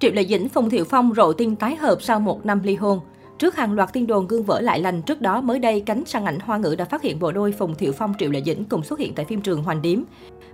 Triệu Lệ Dĩnh, Phùng Thiệu Phong rộ tin tái hợp sau một năm ly hôn. Trước hàng loạt tin đồn gương vỡ lại lành, trước đó mới đây cánh sang ảnh hoa ngữ đã phát hiện bộ đôi Phùng Thiệu Phong Triệu Lệ Dĩnh cùng xuất hiện tại phim trường Hoành Điếm.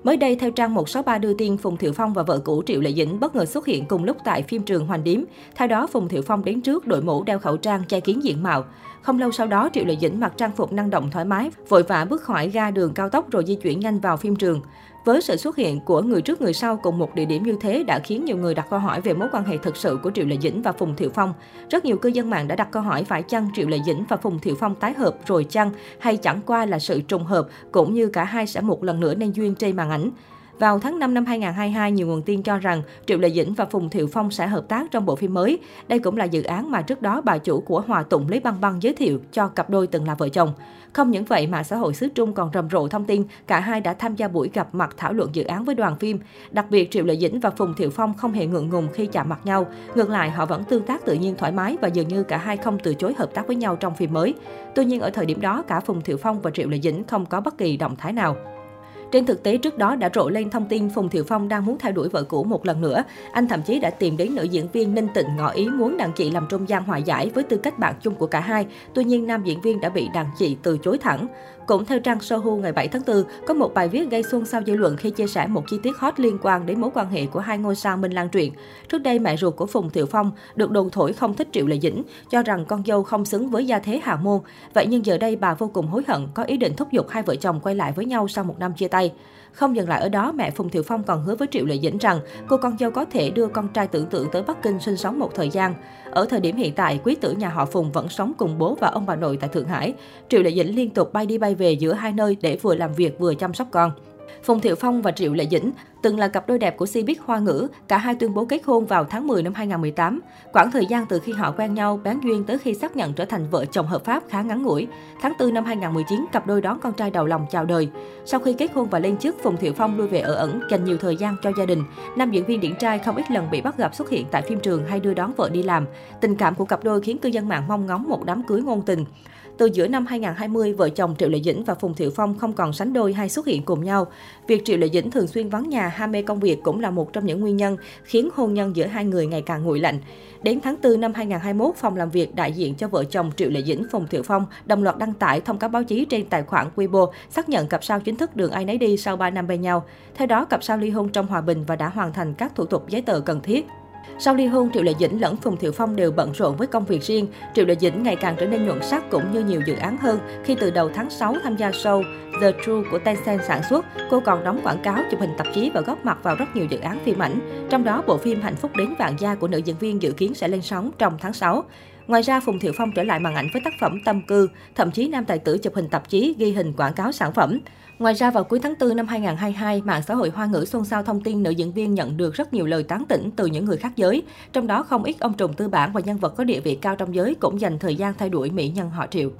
Mới đây, theo trang 163 đưa tin, Phùng Thiệu Phong và vợ cũ Triệu Lệ Dĩnh bất ngờ xuất hiện cùng lúc tại phim trường Hoành Điếm. Theo đó, Phùng Thiệu Phong đến trước đội mũ đeo khẩu trang che kín diện mạo. Không lâu sau đó, Triệu Lệ Dĩnh mặc trang phục năng động thoải mái, vội vã bước khỏi ga đường cao tốc rồi di chuyển nhanh vào phim trường. Với sự xuất hiện của người trước người sau cùng một địa điểm như thế đã khiến nhiều người đặt câu hỏi về mối quan hệ thực sự của Triệu Lệ Dĩnh và Phùng Thiệu Phong. Rất nhiều cư dân mạng đã đặt câu hỏi phải chăng Triệu Lệ Dĩnh và Phùng Thiệu Phong tái hợp rồi chăng hay chẳng qua là sự trùng hợp, cũng như cả hai sẽ một lần nữa nên duyên trên màn ảnh. Vào tháng 5 năm 2022, nhiều nguồn tin cho rằng Triệu Lệ Dĩnh và Phùng Thiệu Phong sẽ hợp tác trong bộ phim mới. Đây cũng là dự án mà trước đó bà chủ của Hòa Tụng Lý Băng Băng giới thiệu cho cặp đôi từng là vợ chồng. Không những vậy, mạng xã hội xứ Trung còn rầm rộ thông tin cả hai đã tham gia buổi gặp mặt thảo luận dự án với đoàn phim. Đặc biệt, Triệu Lệ Dĩnh và Phùng Thiệu Phong không hề ngượng ngùng khi chạm mặt nhau. Ngược lại, họ vẫn tương tác tự nhiên thoải mái và dường như cả hai không từ chối hợp tác với nhau trong phim mới. Tuy nhiên, ở thời điểm đó, cả Phùng Thiệu Phong và Triệu Lệ Dĩnh không có bất kỳ động thái nào. Trên thực tế, trước đó đã rộ lên thông tin Phùng Thiệu Phong đang muốn theo đuổi vợ cũ một lần nữa. Anh thậm chí đã tìm đến nữ diễn viên Ninh Tịnh ngỏ ý muốn đàn chị làm trung gian hòa giải với tư cách bạn chung của cả hai. Tuy nhiên, nam diễn viên đã bị đàn chị từ chối thẳng. Cũng theo trang Sohu ngày 7 tháng 4, có một bài viết gây xôn xao dư luận khi chia sẻ một chi tiết hot liên quan đến mối quan hệ của hai ngôi sao Minh Lan Truyện. Trước đây, mẹ ruột của Phùng Thiệu Phong được đồn thổi không thích Triệu Lệ Dĩnh, cho rằng con dâu không xứng với gia thế hào môn. Vậy nhưng giờ đây bà vô cùng hối hận, có ý định thúc giục hai vợ chồng quay lại với nhau sau một năm chia tay. Không dừng lại ở đó, mẹ Phùng Thiệu Phong còn hứa với Triệu Lệ Dĩnh rằng cô con dâu có thể đưa con trai tưởng tượng tới Bắc Kinh sinh sống một thời gian. Ở thời điểm hiện tại, quý tử nhà họ Phùng vẫn sống cùng bố và ông bà nội tại Thượng Hải. Triệu Lệ Dĩnh liên tục bay đi bay về giữa hai nơi để vừa làm việc vừa chăm sóc con. Phùng Thiệu Phong và Triệu Lệ Dĩnh từng là cặp đôi đẹp của Cbiz Hoa ngữ, cả hai tuyên bố kết hôn vào tháng 10 năm 2018. Quãng thời gian từ khi họ quen nhau, bán duyên tới khi xác nhận trở thành vợ chồng hợp pháp khá ngắn ngủi. Tháng 4 năm 2019, cặp đôi đón con trai đầu lòng chào đời. Sau khi kết hôn và lên chức, Phùng Thiệu Phong lui về ở ẩn, dành nhiều thời gian cho gia đình. Nam diễn viên điển trai không ít lần bị bắt gặp xuất hiện tại phim trường hay đưa đón vợ đi làm. Tình cảm của cặp đôi khiến cư dân mạng mong ngóng một đám cưới ngôn tình. Từ giữa năm 2020, vợ chồng Triệu Lệ Dĩnh và Phùng Thiệu Phong không còn sánh đôi hay xuất hiện cùng nhau. Việc Triệu Lệ Dĩnh thường xuyên vắng nhà, ham mê công việc cũng là một trong những nguyên nhân khiến hôn nhân giữa hai người ngày càng nguội lạnh. Đến tháng 4 năm 2021, phòng làm việc đại diện cho vợ chồng Triệu Lệ Dĩnh, Phùng Thiệu Phong đồng loạt đăng tải thông cáo báo chí trên tài khoản Weibo xác nhận cặp sao chính thức đường ai nấy đi sau 3 năm bên nhau. Theo đó, cặp sao ly hôn trong hòa bình và đã hoàn thành các thủ tục giấy tờ cần thiết. Sau ly hôn, Triệu Lệ Dĩnh lẫn Phùng Thiệu Phong đều bận rộn với công việc riêng. Triệu Lệ Dĩnh ngày càng trở nên nhuận sắc cũng như nhiều dự án hơn khi từ đầu tháng 6 tham gia show The True của Tencent sản xuất. Cô còn đóng quảng cáo, chụp hình tạp chí và góp mặt vào rất nhiều dự án phim ảnh. Trong đó, bộ phim Hạnh phúc đến vạn gia của nữ diễn viên dự kiến sẽ lên sóng trong tháng 6. Ngoài ra, Phùng Thiệu Phong trở lại màn ảnh với tác phẩm Tâm Cư, thậm chí nam tài tử chụp hình tạp chí ghi hình quảng cáo sản phẩm. Ngoài ra, vào cuối tháng 4 năm 2022, mạng xã hội Hoa ngữ xôn xao thông tin nữ diễn viên nhận được rất nhiều lời tán tỉnh từ những người khác giới. Trong đó, không ít ông trùm tư bản và nhân vật có địa vị cao trong giới cũng dành thời gian thay đuổi mỹ nhân họ Triệu.